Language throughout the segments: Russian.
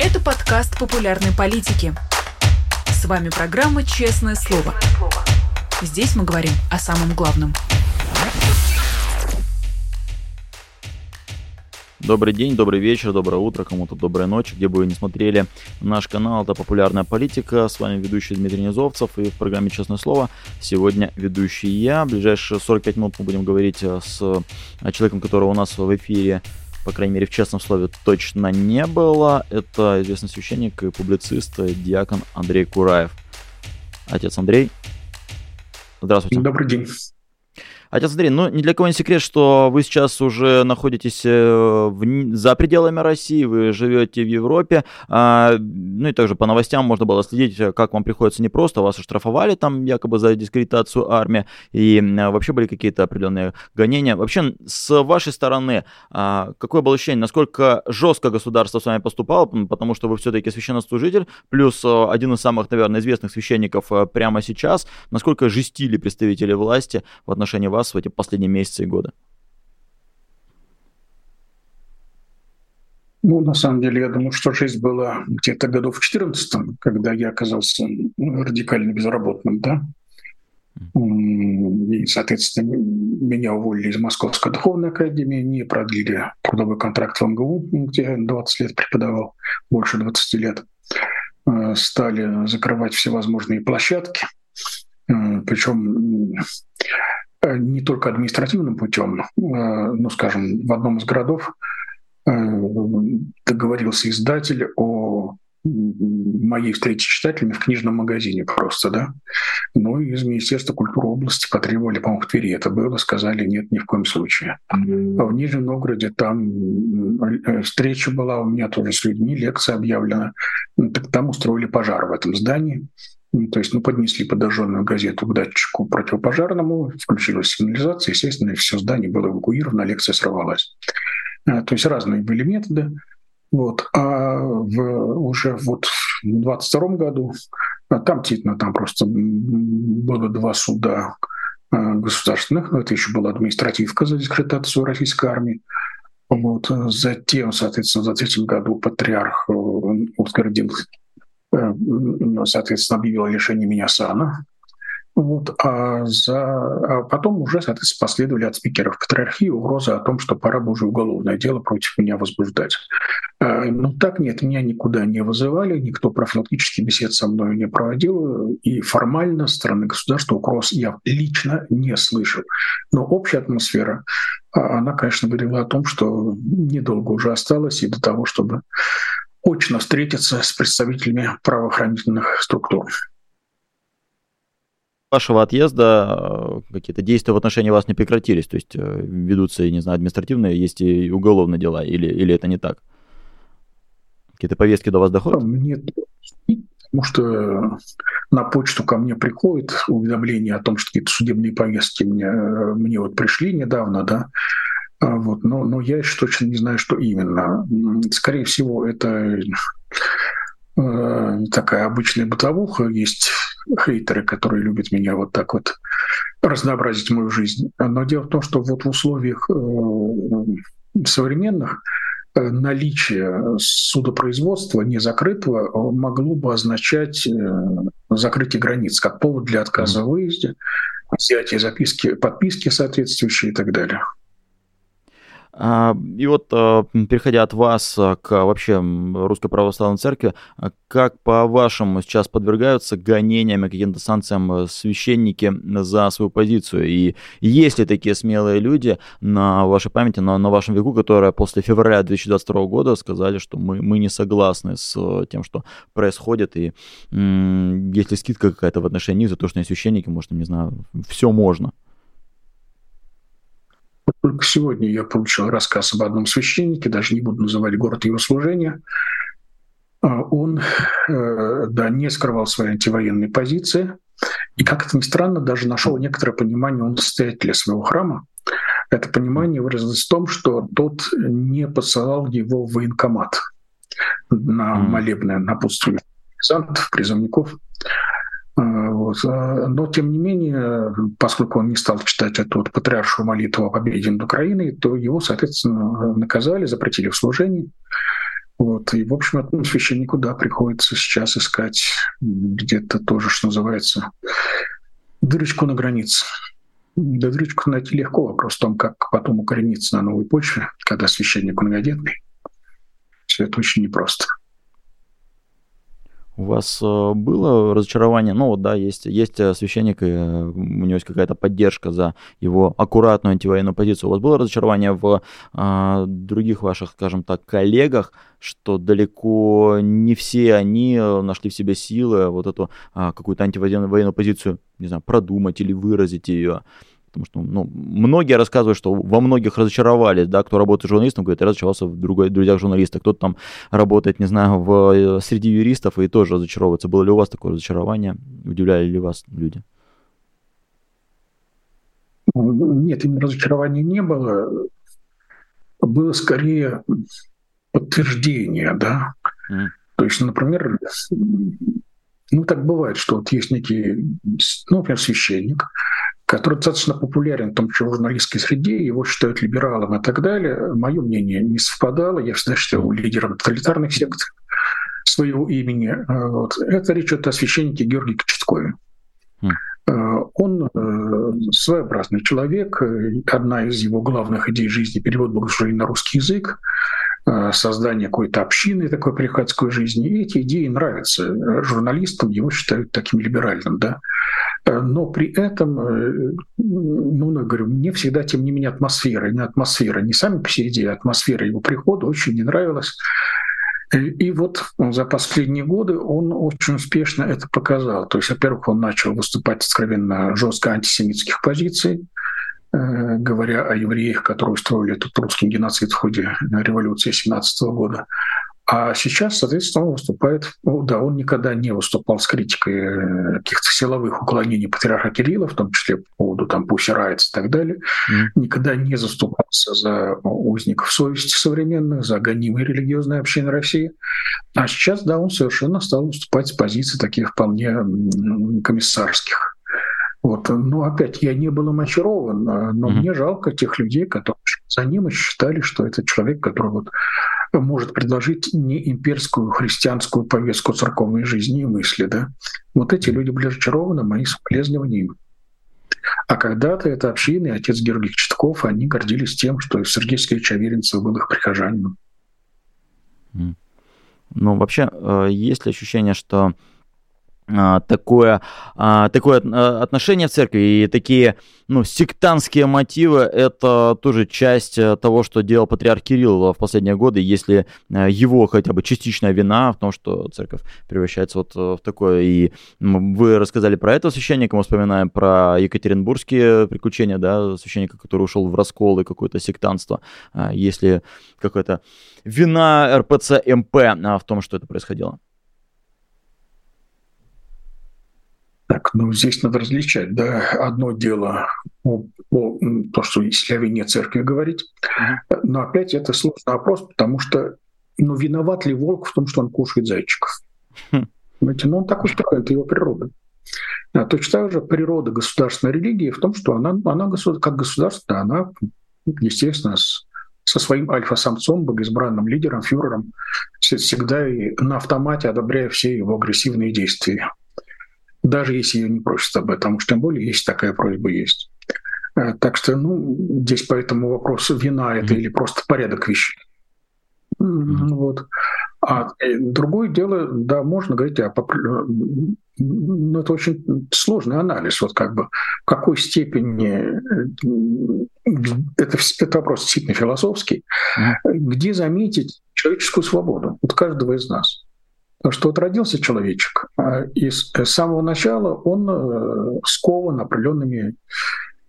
Это подкаст популярной политики. С вами программа «Честное слово». Здесь мы говорим о самом главном. Добрый день, добрый вечер, доброе утро, кому-то доброй ночи, где бы вы ни смотрели наш канал, это «Популярная политика», с вами ведущий Дмитрий Низовцев и в программе «Честное слово» сегодня ведущий я. В ближайшие 45 минут мы будем говорить э, с э, человеком, которого у нас в эфире по крайней мере, в честном слове точно не было. Это известный священник и публицист, диакон Андрей Кураев. Отец Андрей, здравствуйте. Добрый день. Отец Андрей, ну ни для кого не секрет, что вы сейчас уже находитесь э, в, за пределами России, вы живете в Европе, а, ну и также по новостям можно было следить, э, как вам приходится непросто, вас оштрафовали там якобы за дискредитацию армии, и вообще были какие-то определенные гонения. Вообще, с вашей стороны, а, какое было ощущение, насколько жестко государство с вами поступало, потому что вы все-таки священнослужитель, плюс э, один из самых, наверное, известных священников прямо сейчас, насколько жестили представители власти в отношении вас в эти последние месяцы и годы? Ну, на самом деле, я думаю, что жизнь была где-то годов в 14 когда я оказался ну, радикально безработным, да. И, соответственно, меня уволили из Московской духовной академии, не продлили трудовой контракт в МГУ, где я 20 лет преподавал, больше 20 лет. Э, стали закрывать всевозможные площадки, э, причем не только административным путем, э, ну, скажем, в одном из городов э, договорился издатель о моей встрече с читателями в книжном магазине просто, да. Ну, из Министерства культуры области потребовали, по-моему, в Твери это было, сказали, нет, ни в коем случае. А в Нижнем Новгороде там встреча была у меня тоже с людьми, лекция объявлена. Ну, там устроили пожар в этом здании. Ну, то есть, ну, поднесли подожженную газету к датчику противопожарному, включилась сигнализация, естественно, все здание было эвакуировано, лекция сорвалась. А, то есть разные были методы. Вот. А в, уже вот в 22 году, а там действительно там просто было два суда а, государственных, но это еще была административка за дискредитацию российской армии. Вот. Затем, соответственно, в 23 году патриарх э, Э, соответственно, объявила лишение меня сана. Вот, а, за, а потом уже, соответственно, последовали от спикеров патриархии угрозы о том, что пора бы уже уголовное дело против меня возбуждать. А, ну так нет, меня никуда не вызывали, никто профилактический бесед со мной не проводил, и формально стороны государства угроз я лично не слышал. Но общая атмосфера, а, она, конечно, говорила о том, что недолго уже осталось и до того, чтобы очно встретиться с представителями правоохранительных структур. Вашего отъезда э, какие-то действия в отношении вас не прекратились, то есть э, ведутся, не знаю, административные, есть и уголовные дела, или, или это не так? Какие-то повестки до вас доходят? Нет, потому что на почту ко мне приходит уведомление о том, что какие-то судебные повестки мне, э, мне вот пришли недавно, да, вот, но, но я еще точно не знаю, что именно. Скорее всего, это э, такая обычная бытовуха. Есть хейтеры, которые любят меня вот так вот разнообразить мою жизнь. Но дело в том, что вот в условиях э, современных э, наличие судопроизводства не закрытого могло бы означать закрытие границ как повод для отказа в выезде, взятие записки, подписки соответствующие и так далее. А, и вот, а, переходя от вас а, к вообще Русской Православной Церкви, как по-вашему сейчас подвергаются гонениям и каким-то санкциям священники за свою позицию? И есть ли такие смелые люди на вашей памяти, на, на вашем веку, которые после февраля 2022 года сказали, что мы, мы не согласны с тем, что происходит, и м- есть ли скидка какая-то в отношении за то, что они священники, может, не знаю, все можно? Только сегодня я получил рассказ об одном священнике, даже не буду называть город его служения. А, он э, да, не скрывал свои антивоенные позиции, и, как это ни странно, даже нашел некоторое понимание у настоятеля своего храма. Это понимание выразилось в том, что тот не посылал его в военкомат на молебное напутствие призывников. А, вот. А, но, тем не менее, поскольку он не стал читать эту вот патриаршую молитву о победе над Украиной, то его, соответственно, наказали, запретили в служении. Вот. И, в общем, этому священнику, да, приходится сейчас искать где-то тоже, что называется, дырочку на границе. Да дырочку найти легко, вопрос в том, как потом укорениться на новой почве, когда священник многодетный. Все это очень непросто. У вас э, было разочарование? Ну вот да, есть, есть э, священник, и э, у него есть какая-то поддержка за его аккуратную антивоенную позицию. У вас было разочарование в а, других ваших, скажем так, коллегах, что далеко не все они нашли в себе силы вот эту а, какую-то антивоенную позицию, не знаю, продумать или выразить ее? Потому что ну, многие рассказывают, что во многих разочаровались, да, кто работает журналистом, говорит, я разочаровался в другой, друзьях журналиста, кто-то там работает, не знаю, в, э, среди юристов и тоже разочаровывается. Было ли у вас такое разочарование? Удивляли ли вас люди? Нет, именно разочарования не было. Было скорее подтверждение, да. Mm. То есть, например, ну так бывает, что вот есть некий, ну, например, священник, который достаточно популярен в том числе в журналистской среде, его считают либералом и так далее. Мое мнение не совпадало. Я всегда считал лидером тоталитарных сект своего имени. А, вот. Это речь идет о священнике Георгии Кочеткове. Mm. Он э, своеобразный человек. Одна из его главных идей жизни — перевод богослужения на русский язык. Э, создание какой-то общины такой приходской жизни. И эти идеи нравятся журналистам, его считают таким либеральным. Да? Э, но при этом, э, ну, я говорю, мне всегда, тем не менее, атмосфера, не атмосфера, не сами по а атмосфера его прихода очень не нравилась. И вот за последние годы он очень успешно это показал. То есть, во-первых, он начал выступать откровенно жестко антисемитских позиций, Э, говоря о евреях, которые устроили этот русский геноцид в ходе революции 17 года. А сейчас, соответственно, он выступает, ну, да, он никогда не выступал с критикой э, каких-то силовых уклонений патриарха Кирилла, в том числе по поводу там Пуси Райтс и так далее, mm. никогда не заступался за узников совести современных, за гонимые религиозные общины России. А сейчас, да, он совершенно стал выступать с позиции таких вполне комиссарских. Вот. Но опять я не был им очарован, а, но mm-hmm. мне жалко тех людей, которые за ним и считали, что это человек, который вот может предложить не имперскую христианскую повестку церковной жизни и мысли. Да? Вот эти люди были разочарованы моим соболезнованием. А когда-то это общины, отец Георгий Читков, они гордились тем, что Сергей Сергеевич Аверинцев был их прихожанином. Ну, вообще, э, есть ли ощущение, что а, такое, а, такое а, отношение в церкви и такие ну, сектантские мотивы – это тоже часть э, того, что делал патриарх Кирилл в последние годы, если э, его хотя бы частичная вина в том, что церковь превращается вот э, в такое. И вы рассказали про этого священника, мы вспоминаем про екатеринбургские приключения, да, священника, который ушел в раскол и какое-то сектантство. Если какая-то вина РПЦ МП в том, что это происходило. Так, ну здесь надо различать, да, одно дело о, о, то, что если о вине церкви говорить, но опять это сложный вопрос, потому что, ну, виноват ли волк в том, что он кушает зайчиков? Uh-huh. Понимаете, ну он так устроен, это его природа. А точно так же природа государственной религии в том, что она, она как государство, она, естественно, с, со своим альфа-самцом, богоизбранным лидером, фюрером, всегда и на автомате одобряя все его агрессивные действия даже если ее не просят об этом, уж тем более, если такая просьба есть. Э, так что, ну, здесь по этому вопросу вина это или просто порядок вещей. Mm-hmm. Вот. А э, другое дело, да, можно говорить о ну, это очень сложный анализ, вот как бы в какой степени э, это, это вопрос действительно философский, mm-hmm. где заметить человеческую свободу вот каждого из нас. Что вот родился человечек, а, и с самого начала он э, скован определенными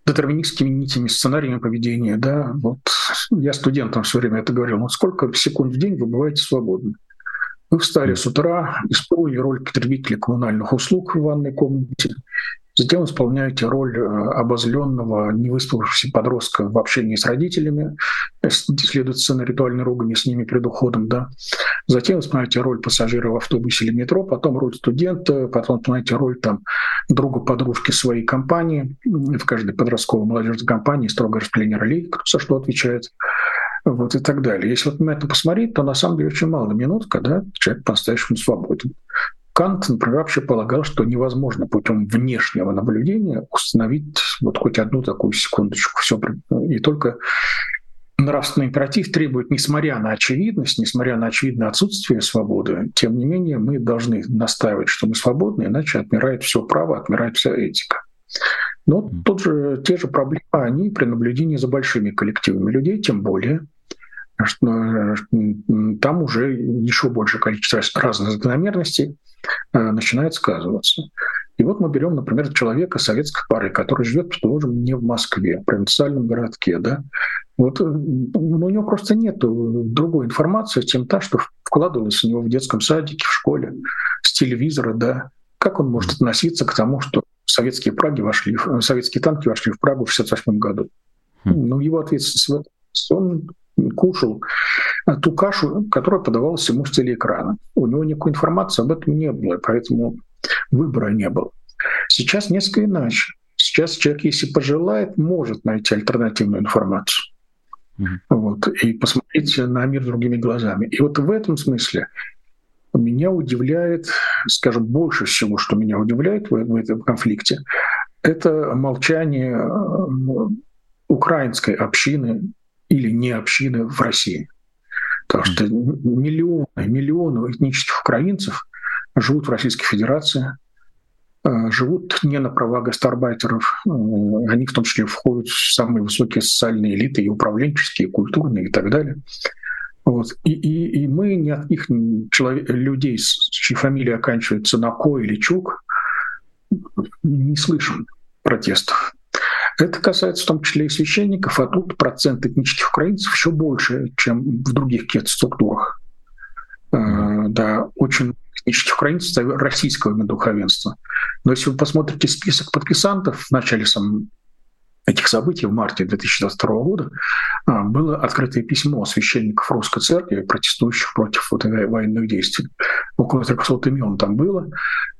детерминистскими нитями, сценариями поведения. Да? Вот я студентам все время это говорил. Ну, сколько секунд в день вы бываете свободны? Вы встали с утра, исполнили роль потребителя коммунальных услуг в ванной комнате, Затем исполняете роль э, обозленного, невыспавшегося подростка в общении с родителями, следует сцена ритуальной ругани с ними перед уходом, да. Затем исполняете роль пассажира в автобусе или метро, потом роль студента, потом исполняете роль там друга подружки своей компании. В каждой подростковой молодежной компании строгое распределение ролей, кто за что отвечает. вот и так далее. Если вот на это посмотреть, то на самом деле очень мало минут, когда человек по-настоящему свободен. Кант, например, вообще полагал, что невозможно путем внешнего наблюдения установить вот хоть одну такую секундочку. Все, и только нравственный императив требует, несмотря на очевидность, несмотря на очевидное отсутствие свободы, тем не менее мы должны настаивать, что мы свободны, иначе отмирает все право, отмирает вся этика. Но тут же те же проблемы, они при наблюдении за большими коллективами людей, тем более, там уже еще большее количество разных закономерностей э, начинает сказываться. И вот мы берем, например, человека советской пары, который живет, предположим, не в Москве, в провинциальном городке, да, вот ну, у него просто нет другой информации, чем та, что вкладывалась у него в детском садике, в школе, с телевизора, да. Как он может относиться к тому, что советские Праги вошли, советские танки вошли в Прагу в 1968 году? Хм. Ну, его ответственность в этом. Он кушал ту кашу, которая подавалась ему с телеэкрана. У него никакой информации об этом не было, поэтому выбора не было. Сейчас несколько иначе. Сейчас человек, если пожелает, может найти альтернативную информацию. Mm-hmm. Вот, и посмотреть на мир другими глазами. И вот в этом смысле меня удивляет, скажем, больше всего, что меня удивляет в, в этом конфликте, это молчание э, украинской общины или не общины в России. Потому что миллионы, миллионы этнических украинцев живут в Российской Федерации, э, живут не на права гастарбайтеров, э, они в том числе входят в самые высокие социальные элиты, и управленческие, и культурные, и так далее. Вот. И, и, и мы ни от их человек, людей, чьи фамилии оканчиваются на «ко» или «чук», не слышим протестов. Это касается в том числе и священников, а тут процент этнических украинцев еще больше, чем в других каких-то структурах. Mm-hmm. Да, очень этнических украинцев российского духовенства. Но если вы посмотрите список подписантов в начале сам, этих событий в марте 2022 года а, было открытое письмо священников Русской Церкви, протестующих против вот военных действий. Около 300 имен там было.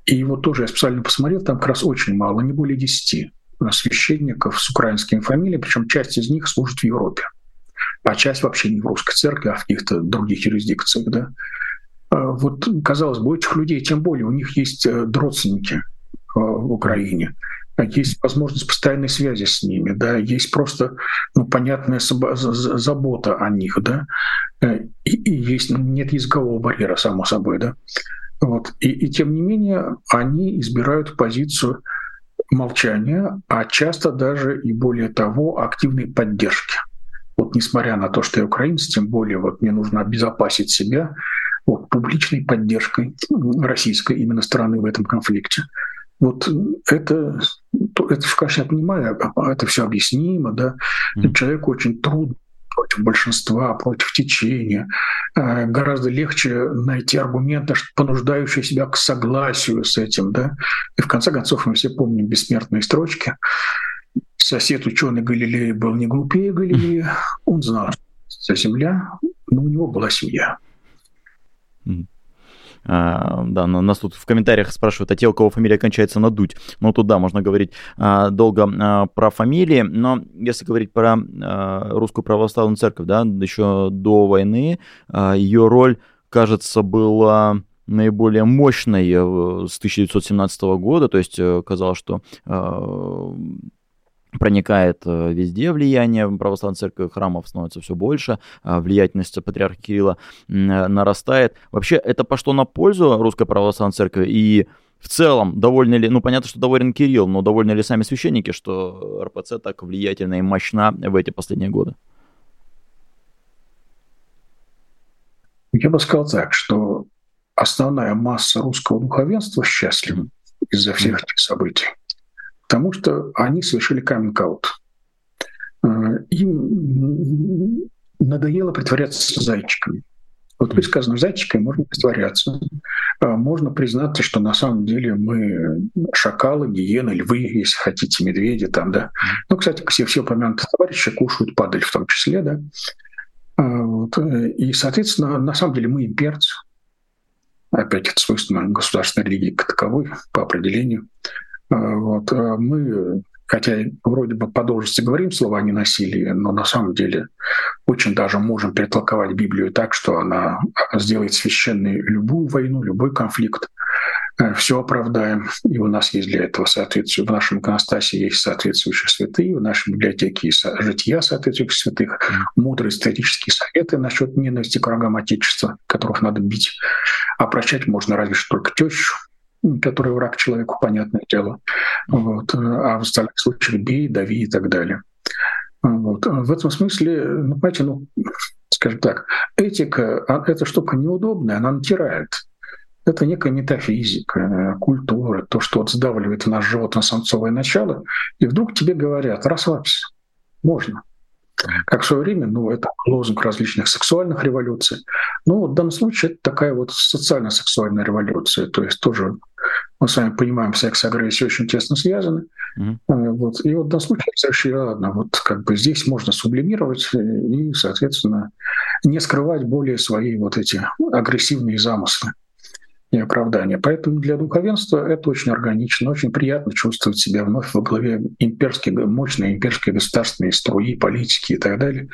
И вот тоже я специально посмотрел, там как раз очень мало, не более 10 священников с украинскими фамилиями, причем часть из них служит в Европе, а часть вообще не в русской церкви, а в каких-то других юрисдикциях. Да? А вот, казалось бы, у этих людей, тем более, у них есть э, родственники э, в Украине, есть возможность постоянной связи с ними, да, есть просто ну, понятная забота о них, да, э, и, и есть, нет языкового барьера, само собой, да. Вот. И, и тем не менее они избирают позицию молчания, а часто даже и более того активной поддержки. Вот несмотря на то, что я украинец, тем более вот мне нужно обезопасить себя вот, публичной поддержкой российской именно стороны в этом конфликте. Вот это, это конечно, я понимаю, а, это все объяснимо, да. Mm. Человеку очень трудно против большинства, против течения. Э, гораздо легче найти аргументы, понуждающие себя к согласию с этим. Да? И в конце концов мы все помним бессмертные строчки. Сосед ученый Галилея был не глупее Галилея, он знал, что Земля, но у него была семья. А, да, нас тут в комментариях спрашивают, а те, у кого фамилия кончается на дуть. Ну, тут да, можно говорить а, долго а, про фамилии, но если говорить про русскую православную церковь, да, еще до войны ее роль, кажется, была наиболее мощной э, с 1917 года, то есть э, казалось, что проникает э, везде влияние православной церкви, храмов становится все больше, а влиятельность патриарха Кирилла э, нарастает. Вообще это пошло на пользу русской православной церкви и в целом, довольны ли, ну понятно, что доволен Кирилл, но довольны ли сами священники, что РПЦ так влиятельна и мощна в эти последние годы? Я бы сказал так, что основная масса русского духовенства счастлива из-за всех этих событий. Потому что они совершили каминг-аут. Э, им надоело притворяться зайчиками. Вот вы сказано, зайчиками можно притворяться. Э, можно признаться, что на самом деле мы шакалы, гиены, львы, если хотите, медведи там, да. Ну, кстати, все, все упомянутые товарищи кушают падаль в том числе, да. Э, вот. И, соответственно, на самом деле мы имперцы. Опять это свойственно государственной религии как таковой по определению. А, вот. А мы хотя вроде бы по должности говорим слова не насилии, но на самом деле очень даже можем перетолковать Библию так, что она сделает священной любую войну, любой конфликт, э, все оправдаем. И у нас есть для этого соответствие. В нашем иконостасе есть соответствующие святые, в нашей библиотеке есть жития соответствующих святых, мудрые исторические советы насчет ненависти к врагам Отечества, которых надо бить. А прощать можно разве что только тещу, который враг человеку, понятное дело. Вот. А в остальных случаях бей, дави и так далее. Вот. В этом смысле, ну, понимаете, ну, скажем так, этика а, — эта штука неудобная, она натирает. Это некая метафизика, культура, то, что вот сдавливает в наш животно-самцовое начало, и вдруг тебе говорят, расслабься, можно. Как в свое время, ну, это лозунг различных сексуальных революций. Ну, в данном случае это такая вот социально-сексуальная революция, то есть тоже мы с вами понимаем, секс и агрессия очень тесно связаны. Mm-hmm. Вот. И вот в данном случае совершенно ладно, вот как бы здесь можно сублимировать и, соответственно, не скрывать более свои вот эти агрессивные замыслы и оправдания. Поэтому для духовенства это очень органично, очень приятно чувствовать себя вновь во главе имперской, мощной имперской государственной струи, политики и так далее.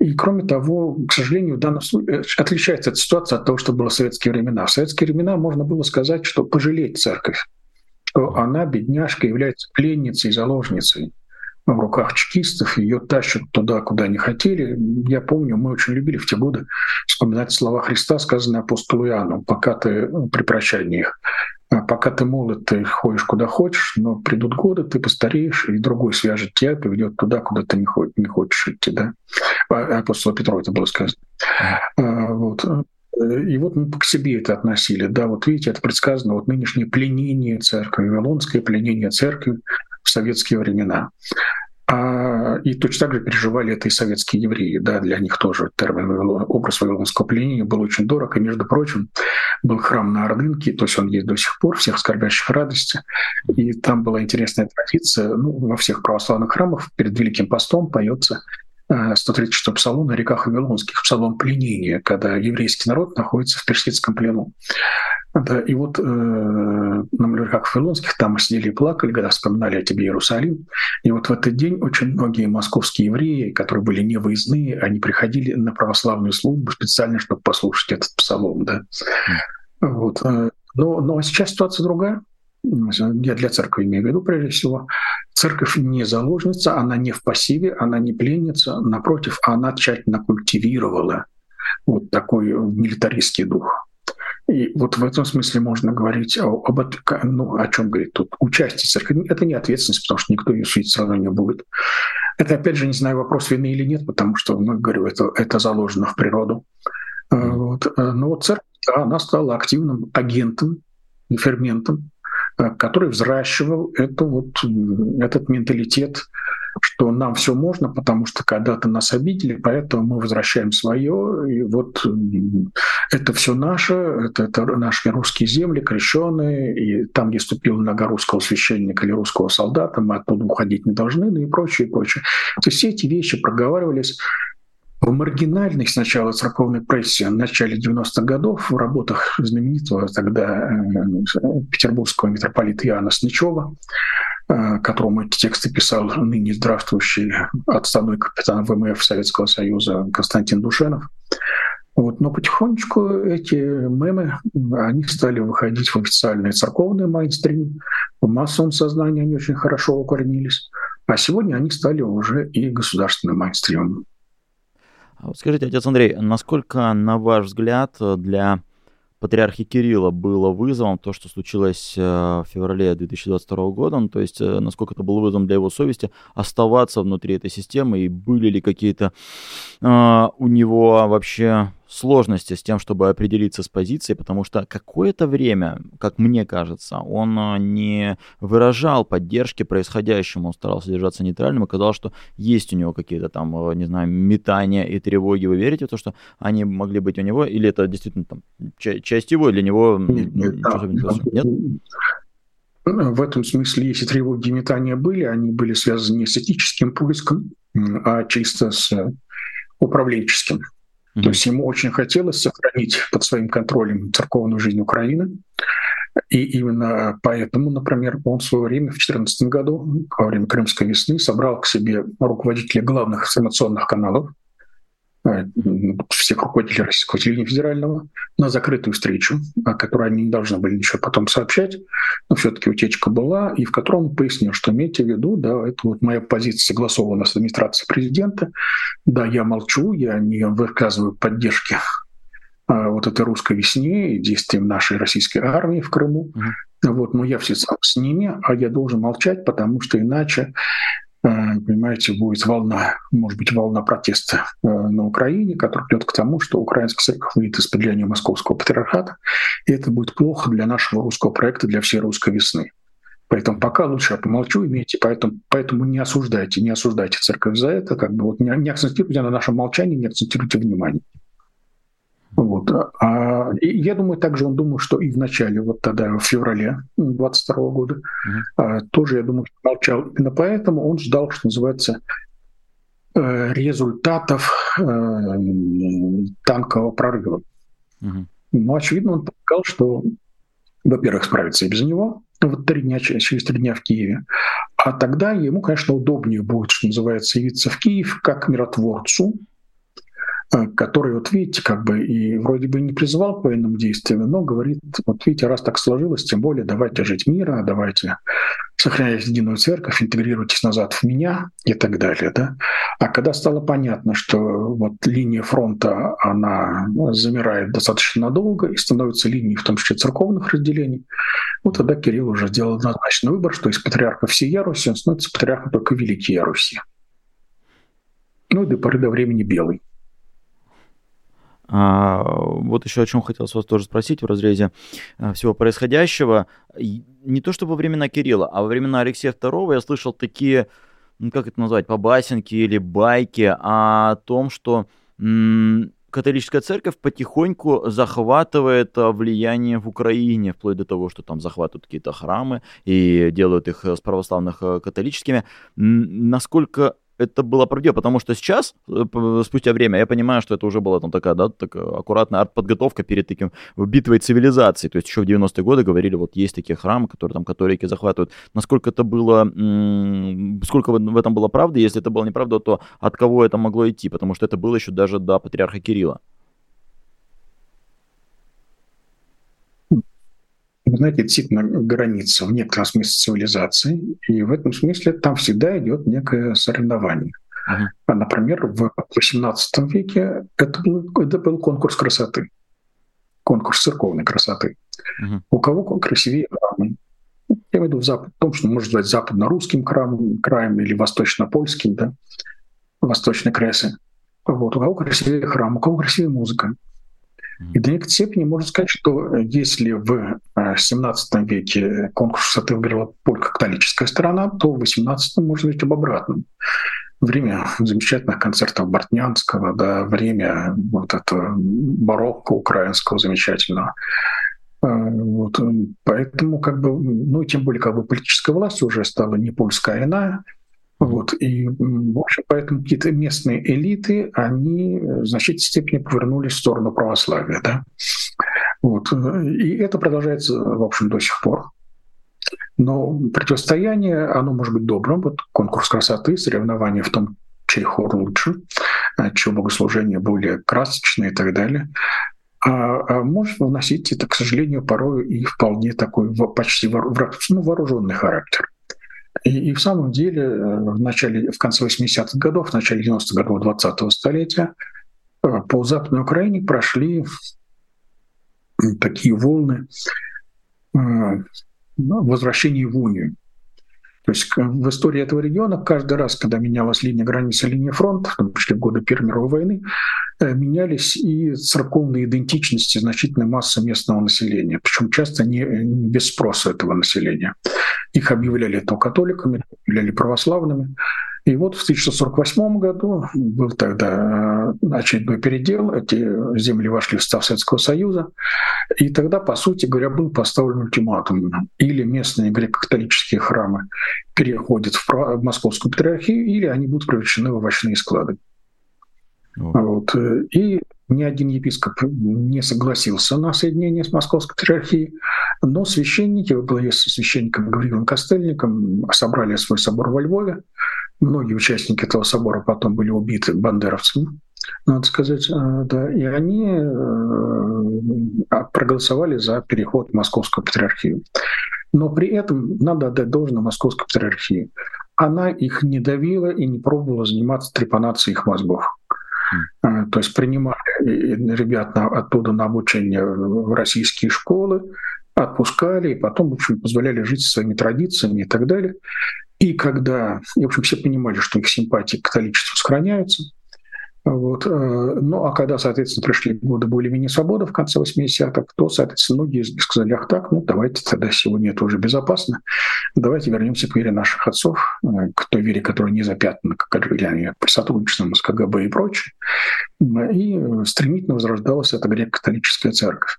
И кроме того, к сожалению, в данном случае э, отличается эта ситуация от того, что было в советские времена. В советские времена можно было сказать, что пожалеть церковь, что она, бедняжка, является пленницей, заложницей в руках чекистов, ее тащат туда, куда не хотели. Я помню, мы очень любили в те годы вспоминать слова Христа, сказанные апостолу Иоанну, пока ты ну, при прощании их. А пока ты молод, ты ходишь куда хочешь, но придут годы, ты постареешь, и другой свяжет тебя, поведет туда, куда ты не хочешь идти. Да? А, апостолу Петру это было сказано. А, вот. И вот мы к себе это относили. Да, вот видите, это предсказано, вот нынешнее пленение церкви, вавилонское пленение церкви в советские времена. А, и точно так же переживали это и советские евреи. Да, для них тоже термин образ вавилонского пленения был очень дорог. И, между прочим, был храм на Ордынке, то есть он есть до сих пор, всех скорбящих радости. И там была интересная традиция. Ну, во всех православных храмах перед Великим постом поется 136 псалом на реках Вавилонских, псалом пленения, когда еврейский народ находится в персидском плену. Да, и вот э, на реках Вавилонских там сидели и плакали, когда вспоминали о тебе Иерусалим. И вот в этот день очень многие московские евреи, которые были не выездные, они приходили на православную службу специально, чтобы послушать этот псалом. Да. Вот. Э, но, но сейчас ситуация другая. Я для церкви имею в виду прежде всего. Церковь не заложница, она не в пассиве, она не пленница, напротив, она тщательно культивировала вот такой милитаристский дух. И вот в этом смысле можно говорить о, об, ну, о чем говорит тут участие церкви. Это не ответственность, потому что никто ее судить все равно не будет. Это, опять же, не знаю, вопрос вины или нет, потому что, ну, говорю, это, это заложено в природу. Вот. Но вот церковь, да, она стала активным агентом, ферментом Э, который взращивал это вот, этот менталитет, что нам все можно, потому что когда-то нас обидели, поэтому мы возвращаем свое, и вот это все наше, это, это наши русские земли, крещенные, и там, где ступил нога русского священника или русского солдата, мы оттуда уходить не должны, ну и прочее, и прочее. То есть все эти вещи проговаривались в маргинальной сначала церковной прессе в начале 90-х годов в работах знаменитого тогда э, петербургского митрополита Иоанна Сничева, э, которому эти тексты писал ныне здравствующий отставной капитан ВМФ Советского Союза Константин Душенов. Вот. Но потихонечку эти мемы, они стали выходить в официальный церковный мейнстрим, в массовом сознании они очень хорошо укоренились, а сегодня они стали уже и государственным мейнстримом. Вот скажите, отец Андрей, насколько, на ваш взгляд, для патриархи Кирилла было вызовом то, что случилось э, в феврале 2022 года, ну, то есть э, насколько это было вызовом для его совести оставаться внутри этой системы, и были ли какие-то э, у него вообще сложности с тем, чтобы определиться с позицией, потому что какое-то время, как мне кажется, он э, не выражал поддержки происходящему, он старался держаться нейтральным, и казалось, что есть у него какие-то там, э, не знаю, метания и тревоги. Вы верите в то, что они могли быть у него, или это действительно там часть его, для него нет, ничего да, Нет? В этом смысле, если тревоги и метания были, они были связаны не с этическим поиском, а чисто с управленческим. Mm-hmm. То есть ему очень хотелось сохранить под своим контролем церковную жизнь Украины. И именно поэтому, например, он в свое время, в 2014 году, во время Крымской весны, собрал к себе руководителей главных информационных каналов, всех руководителей Российского телевидения федерального на закрытую встречу, о которой они не должны были ничего потом сообщать, но все-таки утечка была, и в котором он пояснил, что имейте в виду, да, это вот моя позиция согласована с администрацией президента, да, я молчу, я не выказываю поддержки а, вот этой русской весне и действиям нашей российской армии в Крыму. Mm-hmm. Вот, но я все сам с ними, а я должен молчать, потому что иначе, понимаете, будет волна, может быть, волна протеста а, на Украине, которая придет к тому, что украинская церковь выйдет из-под влияния московского патриархата, и это будет плохо для нашего русского проекта, для всей русской весны. Поэтому пока лучше я помолчу, имейте, поэтому, поэтому не осуждайте, не осуждайте церковь за это, как бы вот не, не акцентируйте на нашем молчании, не акцентируйте внимание. Вот. А, и я думаю, также он думал, что и в начале, вот тогда, в феврале 22 года, uh-huh. а, тоже, я думаю, молчал. Именно поэтому он ждал, что называется, э, результатов э, танкового прорыва. Uh-huh. Но, очевидно, он полагал, что, во-первых, справится и без него, вот три дня, через три дня в Киеве. А тогда ему, конечно, удобнее будет, что называется, явиться в Киев как миротворцу, который, вот видите, как бы и вроде бы не призывал к военным действиям, но говорит, вот видите, раз так сложилось, тем более давайте жить мирно, давайте сохранять единую церковь, интегрируйтесь назад в меня и так далее. Да? А когда стало понятно, что вот линия фронта, она замирает достаточно надолго и становится линией, в том числе церковных разделений, вот тогда Кирилл уже сделал однозначный выбор, что из патриарха всей Яруси он становится патриархом только Великий Яруси. Ну и до поры до времени белый. А, вот еще о чем хотелось вас тоже спросить в разрезе а, всего происходящего. Не то чтобы во времена Кирилла, а во времена Алексея II я слышал такие, ну, как это назвать, побасенки или байки о том, что католическая церковь потихоньку захватывает а, влияние в Украине, вплоть до того, что там захватывают какие-то храмы и делают их с православных католическими. Насколько это было правдиво, потому что сейчас, э, спустя время, я понимаю, что это уже была там такая, да, такая аккуратная арт-подготовка перед таким битвой цивилизации. То есть еще в 90-е годы говорили, вот есть такие храмы, которые там католики захватывают. Насколько это было, сколько в этом было правды, если это было неправда, то от кого это могло идти? Потому что это было еще даже до патриарха Кирилла. Вы знаете, действительно граница в некотором смысле цивилизации, и в этом смысле там всегда идет некое соревнование. Uh-huh. Например, в XVIII веке это был, это был конкурс красоты, конкурс церковной красоты. Uh-huh. У кого красивее храмы. Я имею в виду в, запад, в том, что можно назвать западно-русским краем, краем или восточно-польским, да, восточной красы. Вот. У кого красивее храм, у кого красивее музыка. И до некоторой степени можно сказать, что э, если в XVII э, веке конкурс высоты выиграла только католическая сторона, то в XVIII можно говорить об обратном. Время замечательных концертов Бортнянского, да, время вот этого барокко украинского замечательного. Э, вот. Поэтому, как бы, ну, тем более, как бы политическая власть уже стала не польская, а иная, вот. И, в общем, поэтому какие-то местные элиты, они в значительной степени повернулись в сторону православия. Да? Вот. И это продолжается, в общем, до сих пор. Но противостояние, оно может быть добрым. Вот конкурс красоты, соревнования в том, чей хор лучше, а чье богослужение более красочное и так далее. А, а может выносить это, к сожалению, порой и вполне такой почти ну, вооруженный характер. И, и в самом деле э, в, начале, в конце 80-х годов, в начале 90-х годов 20-го столетия э, по Западной Украине прошли такие волны э, ну, возвращения в Унию. То есть в истории этого региона каждый раз, когда менялась линия границы, линия фронта, в том числе в годы Первой мировой войны, менялись и церковные идентичности значительной массы местного населения, причем часто не, не без спроса этого населения. Их объявляли то католиками, объявляли православными. И вот в 1948 году был тогда э, очередной передел, эти земли вошли в состав Советского Союза, и тогда, по сути говоря, был поставлен ультиматум. Или местные греко-католические храмы переходят в Московскую патриархию, или они будут превращены в овощные склады. Вот. И ни один епископ не согласился на соединение с Московской патриархией. Но священники во главе со священником Гаврилом Костельником собрали свой собор во Львове. Многие участники этого собора потом были убиты бандеровцами, надо сказать, э, да, и они э, проголосовали за переход в Московскую патриархию. Но при этом надо отдать должное Московской патриархии. Она их не давила и не пробовала заниматься трепанацией их мозгов. Э, то есть принимали ребят оттуда на обучение в российские школы, отпускали, и потом, в общем, позволяли жить со своими традициями и так далее. И когда, в общем, все понимали, что их симпатии к католичеству сохраняются, вот. Э, ну, а когда, соответственно, пришли годы более-менее свободы в конце 80-х, то, соответственно, многие сказали, ах так, ну, давайте тогда сегодня это уже безопасно, давайте вернемся к вере наших отцов, э, к той вере, которая не запятнана, как говорили при сотрудничестве с КГБ и прочее. И стремительно возрождалась эта греко-католическая церковь.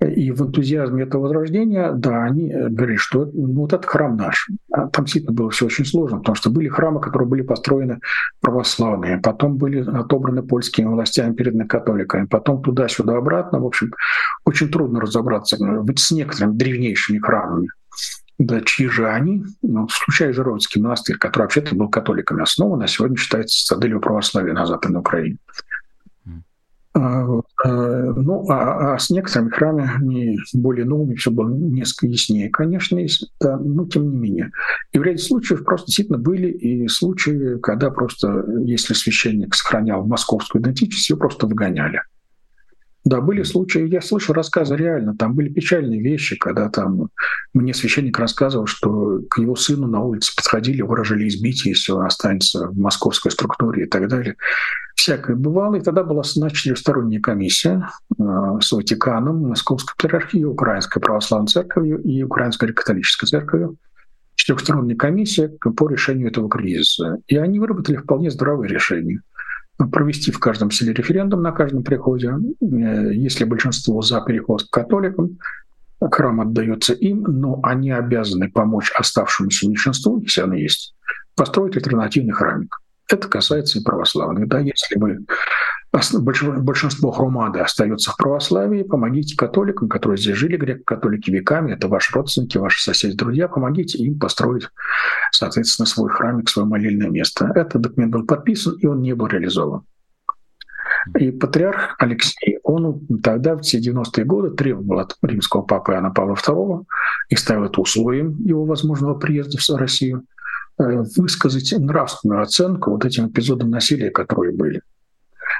И в энтузиазме этого возрождения, да, они э, говорили, что ну, вот этот храм наш. А там действительно было все очень сложно, потому что были храмы, которые были построены православные, потом были отобраны польскими властями, переданы католиками, потом туда-сюда обратно. В общем, очень трудно разобраться ведь с некоторыми древнейшими храмами. Да, чьи же они? Ну, включая Жировицкий монастырь, который вообще-то был католиками основан, а сегодня считается цитаделью православия на Западной Украине. А, а, ну, а, а с некоторыми храмами, более новыми, все было несколько яснее, конечно, есть, да, но тем не менее. И в ряде случаев просто действительно были и случаи, когда просто, если священник сохранял московскую идентичность, его просто выгоняли. Да, были случаи, я слышал рассказы реально, там были печальные вещи, когда там мне священник рассказывал, что к его сыну на улице подходили, выражали избитие, если он останется в московской структуре и так далее. Всякое бывало, и тогда была назначена сторонняя комиссия э, с Ватиканом, Московской патриархией, Украинской православной церковью и Украинской католической церковью четырехсторонняя комиссия по решению этого кризиса. И они выработали вполне здравые решения провести в каждом селе референдум на каждом приходе. Э, если большинство за переход к католикам, храм отдается им, но они обязаны помочь оставшемуся меньшинству, если оно есть, построить альтернативный храмик. Это касается и православных. Да, если вы большинство хромады остается в православии, помогите католикам, которые здесь жили, греко-католики веками, это ваши родственники, ваши соседи, друзья, помогите им построить, соответственно, свой храмик, свое молильное место. Этот документ был подписан, и он не был реализован. И патриарх Алексей, он тогда, в все 90-е годы, требовал от римского папы Иоанна Павла II и ставил это условием его возможного приезда в Россию, высказать нравственную оценку вот этим эпизодам насилия, которые были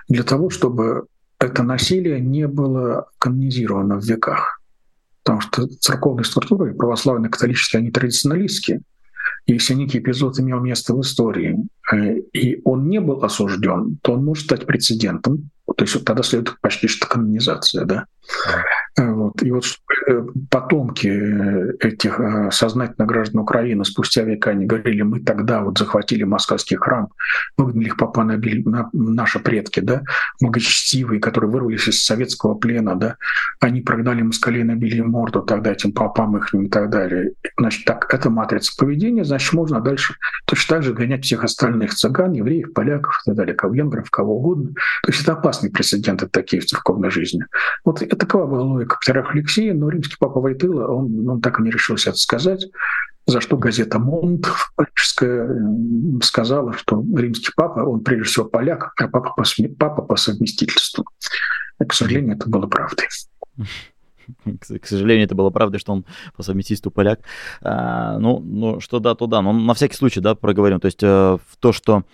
для того, чтобы это насилие не было канонизировано в веках. Потому что церковные структуры, православные, католические, они традиционалистские. Если некий эпизод имел место в истории, э, и он не был осужден, то он может стать прецедентом. То есть тогда следует почти что канонизация. Да? Вот. И вот э, потомки э, этих э, сознательных граждан Украины спустя века они говорили, мы тогда вот захватили московский храм, выгнали их папа на, на наши предки, да, многочестивые, которые вырвались из советского плена, да, они прогнали москалей, набили морду тогда этим папам их и так далее. Значит, так, это матрица поведения, значит, можно дальше точно так же гонять всех остальных цыган, евреев, поляков и так далее, венгров, кого угодно. То есть это опасные прецеденты такие в церковной жизни. Вот такова была патриарха Алексея, но римский папа Войтыла, он, он так и не решился это сказать, за что газета «Монт» парижская сказала, что римский папа, он прежде всего поляк, а папа по, папа по совместительству. И, к сожалению, это было правдой. К сожалению, это было правдой, что он по совместительству поляк. А, ну, ну, что да, то да. Но на всякий случай, да, проговорим. То есть э, то, что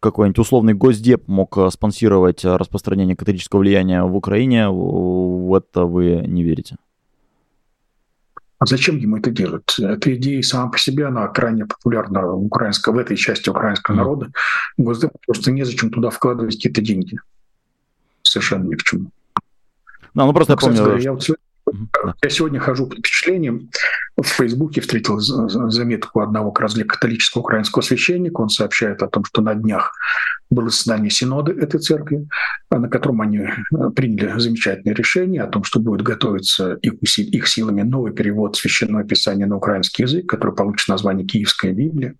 какой-нибудь условный госдеп мог э, спонсировать э, распространение католического влияния в Украине, в это вы не верите? А зачем ему это делать? Эта идея сама по себе, она крайне популярна в, украинском, в этой части украинского mm. народа. Госдеп просто незачем туда вкладывать какие-то деньги. Совершенно ни к чему. Ну, ну просто ну, я помню... Я вот сегодня я сегодня хожу под впечатлением. В Фейсбуке встретил заметку одного как раз для католического украинского священника. Он сообщает о том, что на днях было заседание Синода этой церкви, на котором они э, приняли замечательное решение о том, что будет готовиться их, их силами новый перевод Священного Писания на украинский язык, который получит название «Киевская Библия».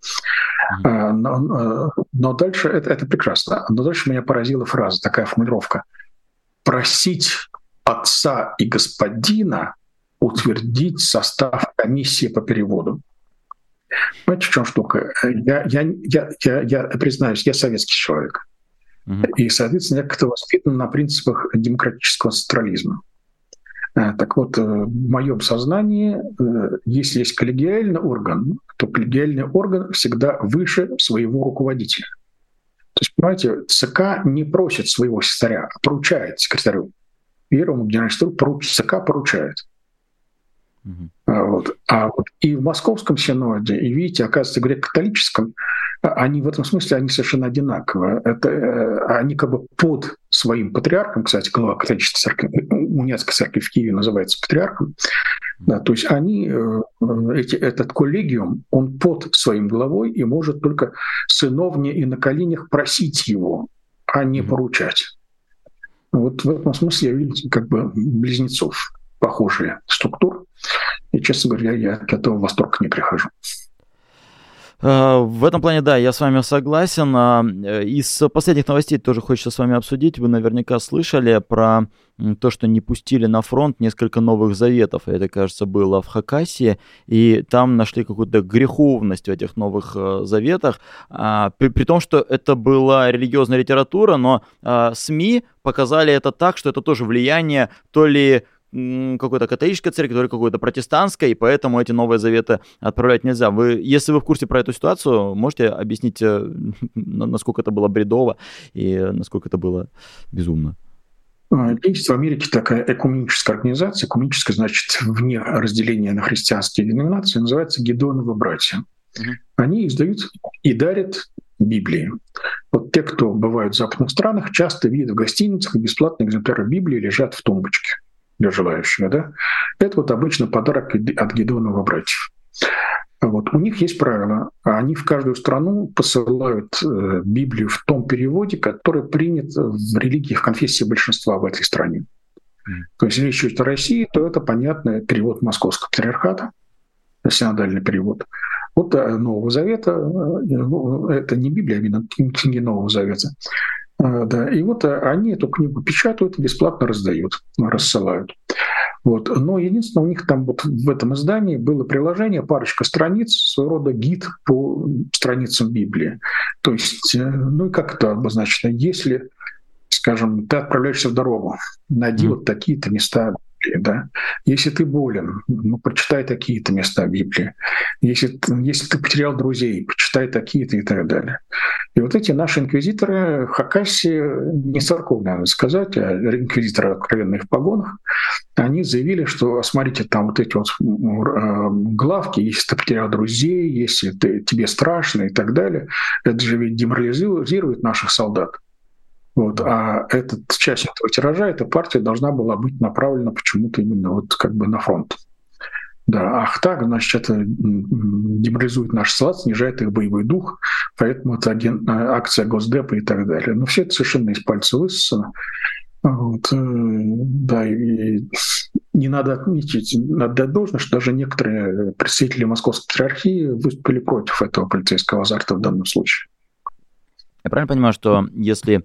Но, э, но дальше это, это прекрасно. Но дальше меня поразила фраза, такая формулировка. Просить отца и господина утвердить состав комиссии по переводу. Понимаете, в чем штука? Я, я, я, я, я признаюсь, я советский человек. И, соответственно, я как-то воспитан на принципах демократического централизма. Э, так вот, э, в моем сознании, э, если есть коллегиальный орган, то коллегиальный орган всегда выше своего руководителя. То есть, понимаете, ЦК не просит своего секретаря, а поручает секретарю. Первому генеральному секретарю ЦК поручает. Uh-huh. Вот. А вот и в Московском синоде, и видите, оказывается, греко-католическом, они в этом смысле они совершенно одинаковые. Это, э, они как бы под своим патриархом, кстати, глава католической церкви, униатской церкви в Киеве называется патриархом, да, то есть они, э, эти, этот коллегиум, он под своим главой и может только сыновне и на коленях просить его, а не поручать. Вот в этом смысле я вижу как бы близнецов похожие структуры. И, честно говоря, я от этого восторг не прихожу. Э, в этом плане, да, я с вами согласен. А, э, из последних новостей тоже хочется с вами обсудить. Вы наверняка слышали про то, что не пустили на фронт несколько новых заветов. Это, кажется, было в Хакасии. И там нашли какую-то греховность в этих новых э, заветах. А, при, при том, что это была религиозная литература, но а, СМИ показали это так, что это тоже влияние то ли какой-то католической церкви, то ли какой-то протестантской, и поэтому эти новые заветы отправлять нельзя. Вы, если вы в курсе про эту ситуацию, можете объяснить, э, насколько это было бредово и насколько это было безумно? А, есть в Америке такая экуменическая организация, экуменическая значит вне разделения на христианские деноминации, называется Гедоновы братья. Они издают и дарят Библии. Вот те, кто бывают в западных странах, часто видят в гостиницах бесплатные экземпляры Библии лежат в тумбочке для желающего. Да? Это вот обычно подарок от Гедонова братьев. Вот. У них есть правило. Они в каждую страну посылают э, Библию в том переводе, который принят в религии, в конфессии большинства в этой стране. Mm. То есть если речь идет о России, то это, понятно, перевод Московского патриархата, синодальный перевод. Вот э, Нового Завета, э, это не Библия, а именно книги Нового Завета. А, да, и вот а, они эту книгу печатают, бесплатно раздают, рассылают. Вот. Но единственное, у них там вот в этом издании было приложение, парочка страниц, своего рода гид по страницам Библии. То есть, э, ну и как это обозначено, если, скажем, ты отправляешься в дорогу, найди mm. вот такие-то места Библии, да. Если ты болен, ну, прочитай такие-то места Библии. Если, если ты потерял друзей, почитай такие-то и так далее. И вот эти наши инквизиторы Хакаси, не церковные, надо сказать, а инквизиторы откровенные в погонах, они заявили, что, смотрите, там вот эти вот главки, если ты потерял друзей, если ты, тебе страшно и так далее, это же ведь деморализирует наших солдат. Вот. А этот, часть этого тиража, эта партия должна была быть направлена почему-то именно вот как бы на фронт. Да, ах так, значит, это деморализует наш склад, снижает их боевой дух, поэтому это аген, а, акция Госдепа и так далее. Но все это совершенно из пальца высосано. Вот, э, да, и не надо отметить, надо дать должное, что даже некоторые представители Московской патриархии выступили против этого полицейского азарта в данном случае. Я правильно понимаю, что если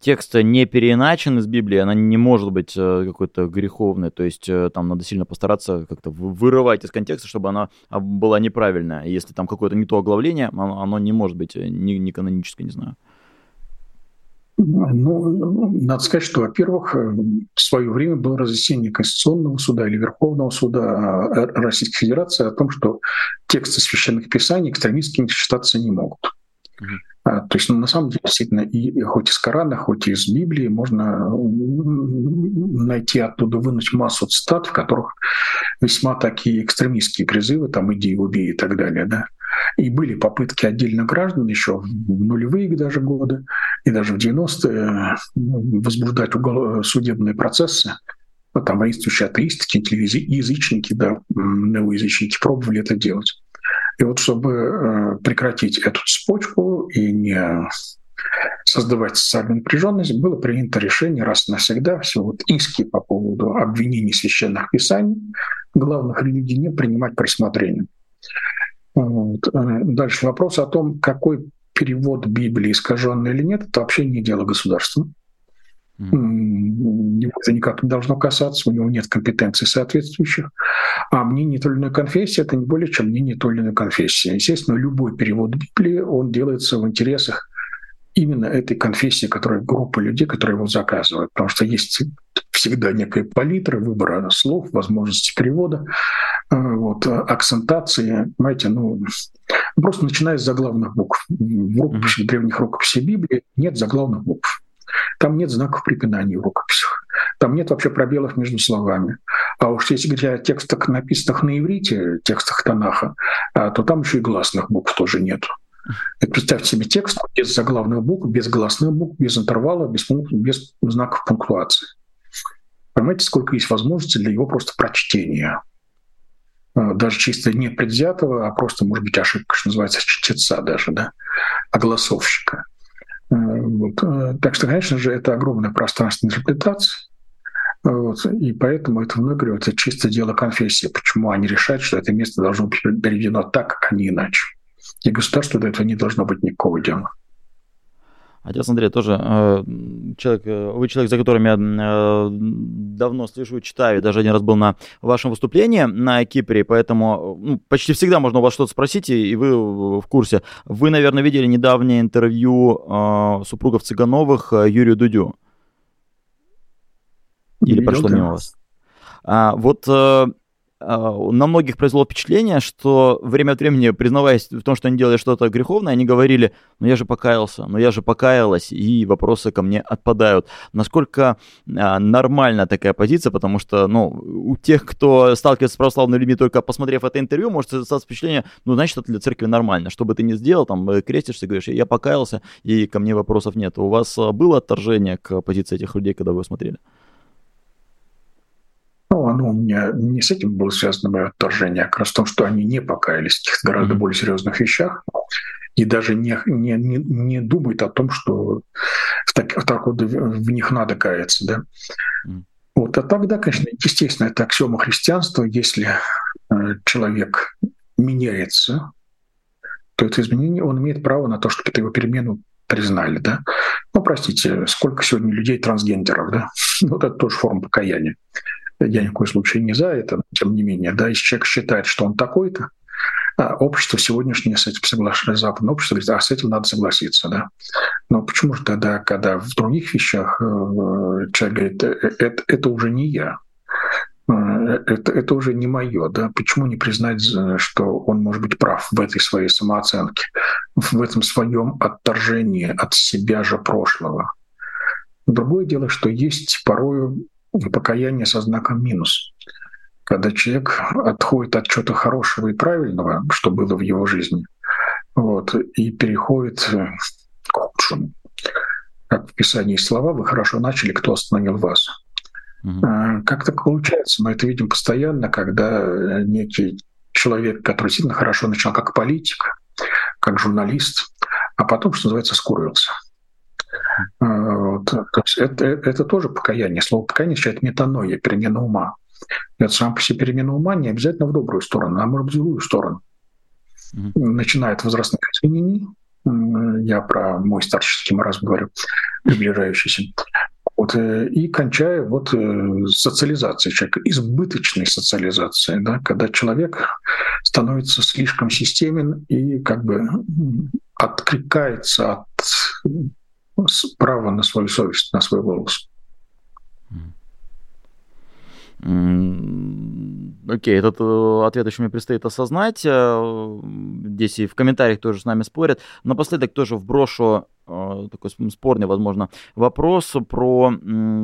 текст не переиначен из Библии, она не может быть э, какой-то греховной, то есть э, там надо сильно постараться как-то вырывать из контекста, чтобы она а, была неправильная. Если там какое-то не то оглавление, оно, не может быть э, не, не каноническое, не знаю. Ну, надо сказать, что, во-первых, в свое время было разъяснение Конституционного суда или Верховного суда Российской Федерации о том, что тексты священных писаний экстремистскими считаться не могут. А, то есть, ну, на самом деле, действительно, и хоть из Корана, хоть из Библии можно найти оттуда, вынуть массу цитат, в которых весьма такие экстремистские призывы, там, иди, убей и так далее, да. И были попытки отдельно граждан еще в нулевые даже годы и даже в 90-е возбуждать угол... судебные процессы. Там воинствующие атеисты, язычники, да, неоязычники пробовали это делать. И вот чтобы э, прекратить эту цепочку и не создавать социальную напряженность, было принято решение раз и навсегда все вот иски по поводу обвинений священных писаний главных религий не принимать к. Вот. Э, дальше вопрос о том, какой перевод Библии искаженный или нет, это вообще не дело государства. Его это никак не должно касаться, у него нет компетенций соответствующих. А мнение иной конфессии – это не более чем мнение иной конфессии. Естественно, любой перевод Библии, он делается в интересах именно этой конфессии, которая группа людей, которые его заказывают. Потому что есть всегда некая палитра выбора слов, возможности перевода, э, вот, акцентации, понимаете, ну, просто начиная с заглавных букв. В рукописи, древних рукописей Библии нет заглавных букв. Там нет знаков препинания в рукописях. Там нет вообще пробелов между словами. А уж если говорить о текстах, написанных на иврите, текстах Танаха, а, то там еще и гласных букв тоже нет. Представьте себе текст без заглавных букв, без гласных букв, без интервала, без, без знаков пунктуации. Понимаете, сколько есть возможностей для его просто прочтения. А, даже чисто не предвзятого, а просто, может быть, ошибка, что называется, чтеца даже, да, огласовщика. Вот. А, так что, конечно же, это огромное пространство интерпретации. Вот. И поэтому это, вновь говорю, это чисто дело конфессии. Почему они решают, что это место должно быть переведено так, а не иначе. И государству до этого не должно быть никакого дела. Отец Андрей тоже э, человек, э, вы человек, за которым я э, давно слежу, читаю, даже один раз был на вашем выступлении на Кипре, поэтому ну, почти всегда можно у вас что-то спросить, и вы в курсе. Вы, наверное, видели недавнее интервью супругов Цыгановых Юрию Дудю. Или Видел, прошло мимо вас? А, вот а, на многих произвело впечатление, что время от времени, признаваясь в том, что они делали что-то греховное, они говорили, ну я же покаялся, ну я же покаялась, и вопросы ко мне отпадают. Насколько а, нормальна такая позиция, потому что, ну, у тех, кто сталкивается с православными людьми, только посмотрев это интервью, может создаться впечатление, ну, значит, это для церкви нормально. Что бы ты ни сделал, там, э, крестишься, говоришь, я покаялся, и ко мне вопросов нет. У вас а, было отторжение к позиции этих людей, когда вы смотрели? Ну, оно у меня не с этим было связано мое отторжение, а как раз в том, что они не покаялись в каких-то гораздо более серьезных вещах и даже не, не, не, не думают о том, что в, так, в, так вот в них надо каяться. Да? Вот, а тогда, конечно, естественно, это аксиома христианства. Если э, человек меняется, то это изменение, он имеет право на то, чтобы это его перемену признали, да. Ну, простите, сколько сегодня людей трансгендеров, да? Вот это тоже форма покаяния. Я ни в коем случае не за это, тем не менее, да, если человек считает, что он такой-то, а общество сегодняшнее с этим соглашается, западное общество говорит, а с этим надо согласиться, да. Но почему же тогда, когда в других вещах э, человек говорит, «Э, это, это уже не я, э, это, это уже не мое, да, почему не признать, что он может быть прав в этой своей самооценке, в этом своем отторжении от себя же прошлого. Другое дело, что есть порою покаяние со знаком минус. Когда человек отходит от чего-то хорошего и правильного, что было в его жизни, вот, и переходит к худшему. Как в Писании слова «Вы хорошо начали, кто остановил вас?» mm Как так получается? Мы это видим постоянно, когда некий человек, который сильно хорошо начал как политик, как журналист, а потом, что называется, скурился – вот. То есть это, это тоже покаяние. Слово покаяние означает метаноя, перемена ума. Это сам по себе перемена ума не обязательно в добрую сторону, а может быть в злую сторону. Mm-hmm. Начиная от возрастных изменений, я про мой старческий маразм говорю, приближающийся, вот, э, и кончая вот э, социализацией человека, избыточной социализацией, да, когда человек становится слишком системен и как бы откликается от право на свою совесть, на свой голос. Окей, этот э, ответ еще мне предстоит осознать. Э, здесь и в комментариях тоже с нами спорят. Напоследок тоже вброшу э, такой спорный, возможно, вопрос про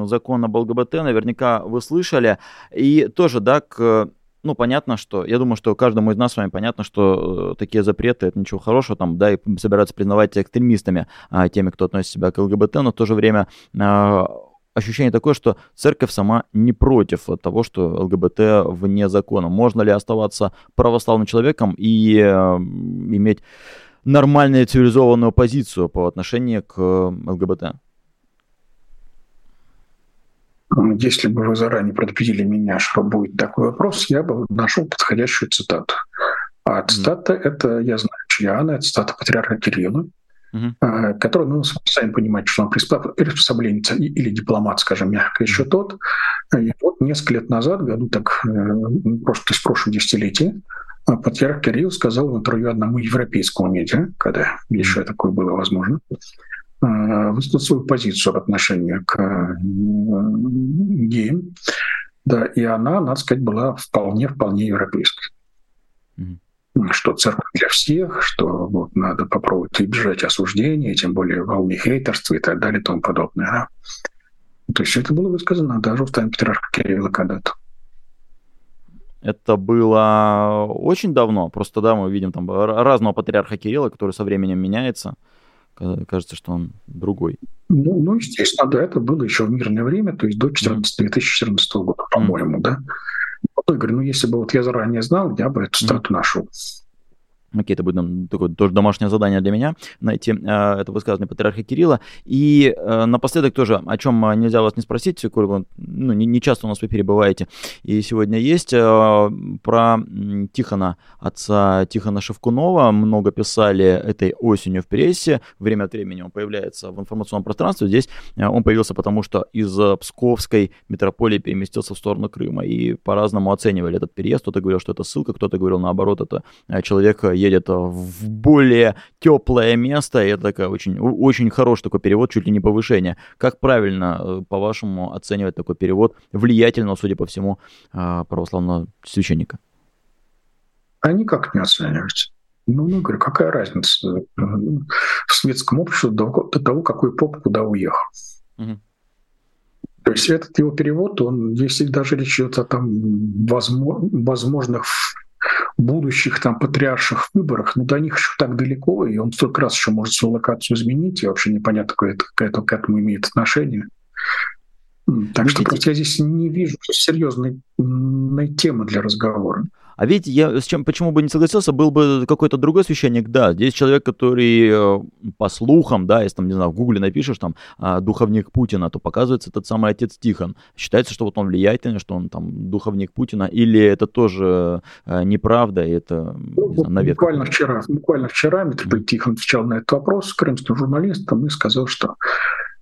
закон об ЛГБТ. Наверняка вы слышали. И тоже, да, к ну, понятно, что, я думаю, что каждому из нас с вами понятно, что э, такие запреты, это ничего хорошего, там, да, и собираются признавать экстремистами, а, теми, кто относит себя к ЛГБТ, но в то же время а, ощущение такое, что церковь сама не против того, что ЛГБТ вне закона. Можно ли оставаться православным человеком и э, иметь нормальную цивилизованную позицию по отношению к ЛГБТ? Если бы вы заранее предупредили меня, что будет такой вопрос, я бы нашел подходящую цитату. А цитата mm. это, я знаю, чья она, это цитата патриарха Кирилла. uh-huh. который, ну, сами понимаете, что он приспособленец или дипломат, скажем мягко, еще тот. И вот несколько лет назад, году так, просто, то есть в прошлом десятилетии, патриарх Кирилл сказал в интервью одному европейскому медиа, когда еще такое было возможно, высказал свою позицию в отношении к геям. Да, и она, надо сказать, была вполне-вполне европейской. Mm-hmm что церковь для всех, что вот надо попробовать избежать осуждения, тем более волны хейтерства и так далее и тому подобное. Да? То есть это было высказано даже в Тайм Патриарха Кирилла когда-то. Это было очень давно. Просто, да, мы видим там разного патриарха Кирилла, который со временем меняется. Кажется, что он другой. Ну, ну, естественно, да, это было еще в мирное время, то есть до 14, 2014 года, по-моему, да. Я говорю, ну, если бы вот я заранее знал, я бы эту стату нашел. Окей, это будет такое тоже домашнее задание для меня, найти э, это высказывание патриарха Кирилла. И э, напоследок тоже, о чем а, нельзя вас не спросить, ну, не, не часто у нас вы перебываете, и сегодня есть, э, про Тихона, отца Тихона Шевкунова, много писали этой осенью в прессе, время от времени он появляется в информационном пространстве, здесь э, он появился потому, что из Псковской метрополии переместился в сторону Крыма, и по-разному оценивали этот переезд, кто-то говорил, что это ссылка, кто-то говорил наоборот, это э, человек едет в более теплое место. И это такая очень, очень хороший такой перевод, чуть ли не повышение. Как правильно, э, по-вашему, оценивать такой перевод влиятельного, судя по всему, а, православного священника? А никак не оценивать. Ну, ну, говорю, какая разница э, в светском обществе до, до того, какой поп куда уехал. Угу. То есть этот его перевод, он, если даже речь идет о там возможных будущих там патриарших выборах, но до них еще так далеко, и он столько раз еще может свою локацию изменить, и вообще непонятно, какое это, это к этому имеет отношение. Так что я здесь не вижу серьезной темы для разговора. А ведь я с чем, почему бы не согласился, был бы какой-то другой священник, да, здесь человек, который э, по слухам, да, если там, не знаю, в гугле напишешь там а, духовник Путина, то показывается тот самый отец Тихон. Считается, что вот он влиятельный, что он там духовник Путина, или это тоже э, неправда, и это ну, не знаю, навет. Буквально вчера, буквально вчера митрополит Тихон отвечал на этот вопрос крымским журналистом и сказал, что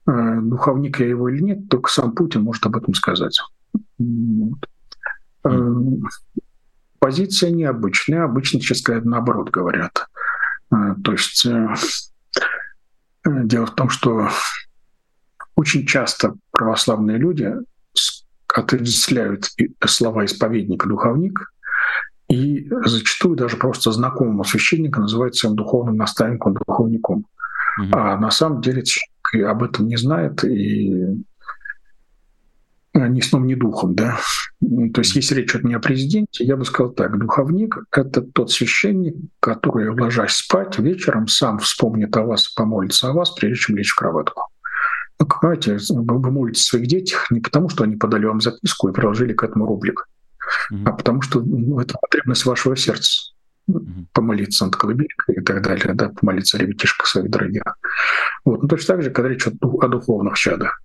э, духовник я его или нет, только сам Путин может об этом сказать. Вот. Mm позиция необычная. Обычно, сказать, наоборот говорят. Э, то есть э, э, дело в том, что очень часто православные люди отождествляют слова исповедника духовник, и зачастую даже просто знакомого священника называют своим духовным наставником, духовником. Угу. А на самом деле об этом не знает и ни сном, ни духом, да. То есть если речь идет не о президенте, я бы сказал так, духовник — это тот священник, который, ложась спать, вечером сам вспомнит о вас и помолится о вас, прежде чем лечь в кроватку. Ну, понимаете, вы молитесь о своих детях не потому, что они подали вам записку и приложили к этому рублик, mm-hmm. а потому что ну, это потребность вашего сердца помолиться над колыбелькой и так далее, да, помолиться о ребятишках своих дорогих. Вот. Ну, точно так же, когда речь идет о духовных чадах.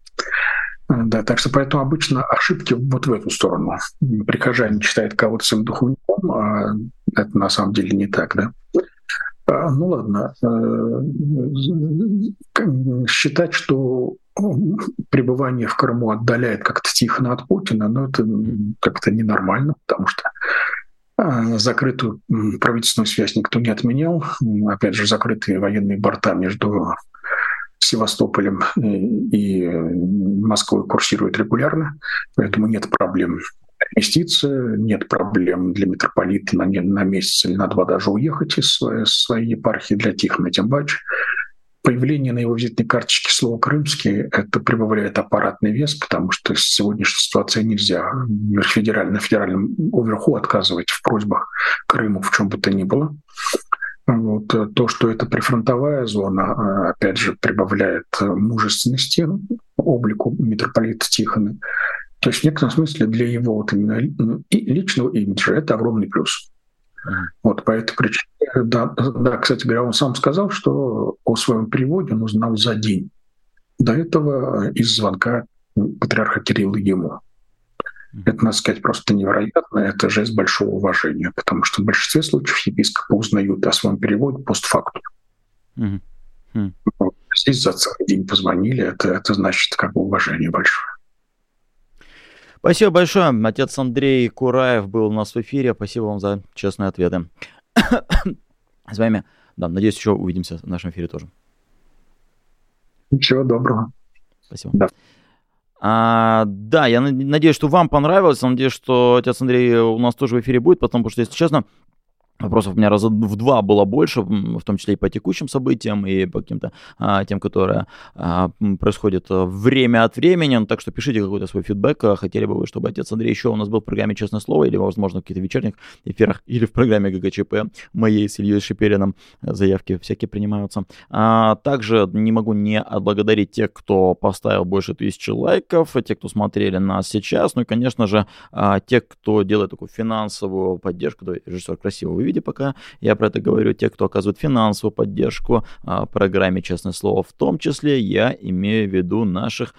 Да, так что поэтому обычно ошибки вот в эту сторону. Прихожане читают кого-то своим духовником, а это на самом деле не так, да. А, ну ладно, э, считать, что пребывание в Крыму отдаляет как-то Тихона от Путина, ну это как-то ненормально, потому что а, закрытую правительственную связь никто не отменял. Опять же, закрытые военные борта между Севастополем э, и Москвой курсирует регулярно, поэтому нет проблем переместиться, нет проблем для митрополита на, на месяц или на два даже уехать из своей, своей епархии для Тихона Тимбач. Появление на его визитной карточке слова «крымский» — это прибавляет аппаратный вес, потому что в сегодняшней ситуации нельзя федерально, федеральному верху отказывать в просьбах Крыму в чем бы то ни было. Вот, э, то, что это прифронтовая зона, э, опять же, прибавляет э, мужественности облику митрополита Тихона. То есть в некотором смысле для его вот именно личного имиджа это огромный плюс. Вот по этой причине, да, да, кстати говоря, он сам сказал, что о своем переводе он узнал за день. До этого из звонка патриарха Кирилла ему. Это, надо сказать, просто невероятно. Это жест большого уважения, потому что в большинстве случаев епископы узнают о своем переводе постфактум. Угу. Хм. Здесь за целый день позвонили, это, это значит как бы уважение большое. Спасибо большое. Отец Андрей Кураев был у нас в эфире. Спасибо вам за честные ответы. С вами, да, надеюсь, еще увидимся в нашем эфире тоже. Всего доброго. Спасибо. Да. А, да, я надеюсь, что вам понравилось. Надеюсь, что отец Андрей у нас тоже в эфире будет, потому что, если честно, Вопросов у меня раза в два было больше, в том числе и по текущим событиям, и по каким-то а, тем, которые а, происходят а, время от времени. Ну, так что пишите какой-то свой фидбэк. А, хотели бы вы, чтобы отец Андрей еще у нас был в программе «Честное слово» или, возможно, в каких-то вечерних эфирах или в программе ГГЧП моей с Ильей Шипериным. Заявки всякие принимаются. А, также не могу не отблагодарить тех, кто поставил больше тысячи лайков, те, кто смотрели нас сейчас, ну и, конечно же, а, тех, кто делает такую финансовую поддержку. Да, режиссер красиво виде, пока я про это говорю, те, кто оказывает финансовую поддержку а, программе «Честное слово», в том числе я имею в виду наших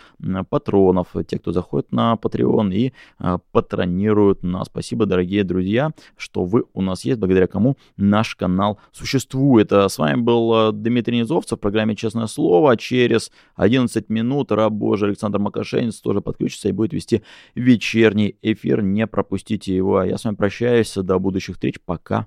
патронов, те, кто заходит на Patreon и а, патронируют нас. Спасибо, дорогие друзья, что вы у нас есть, благодаря кому наш канал существует. А с вами был Дмитрий Низовцев в программе «Честное слово». Через 11 минут раб Божий Александр Макашенец тоже подключится и будет вести вечерний эфир. Не пропустите его. А я с вами прощаюсь. До будущих встреч. Пока.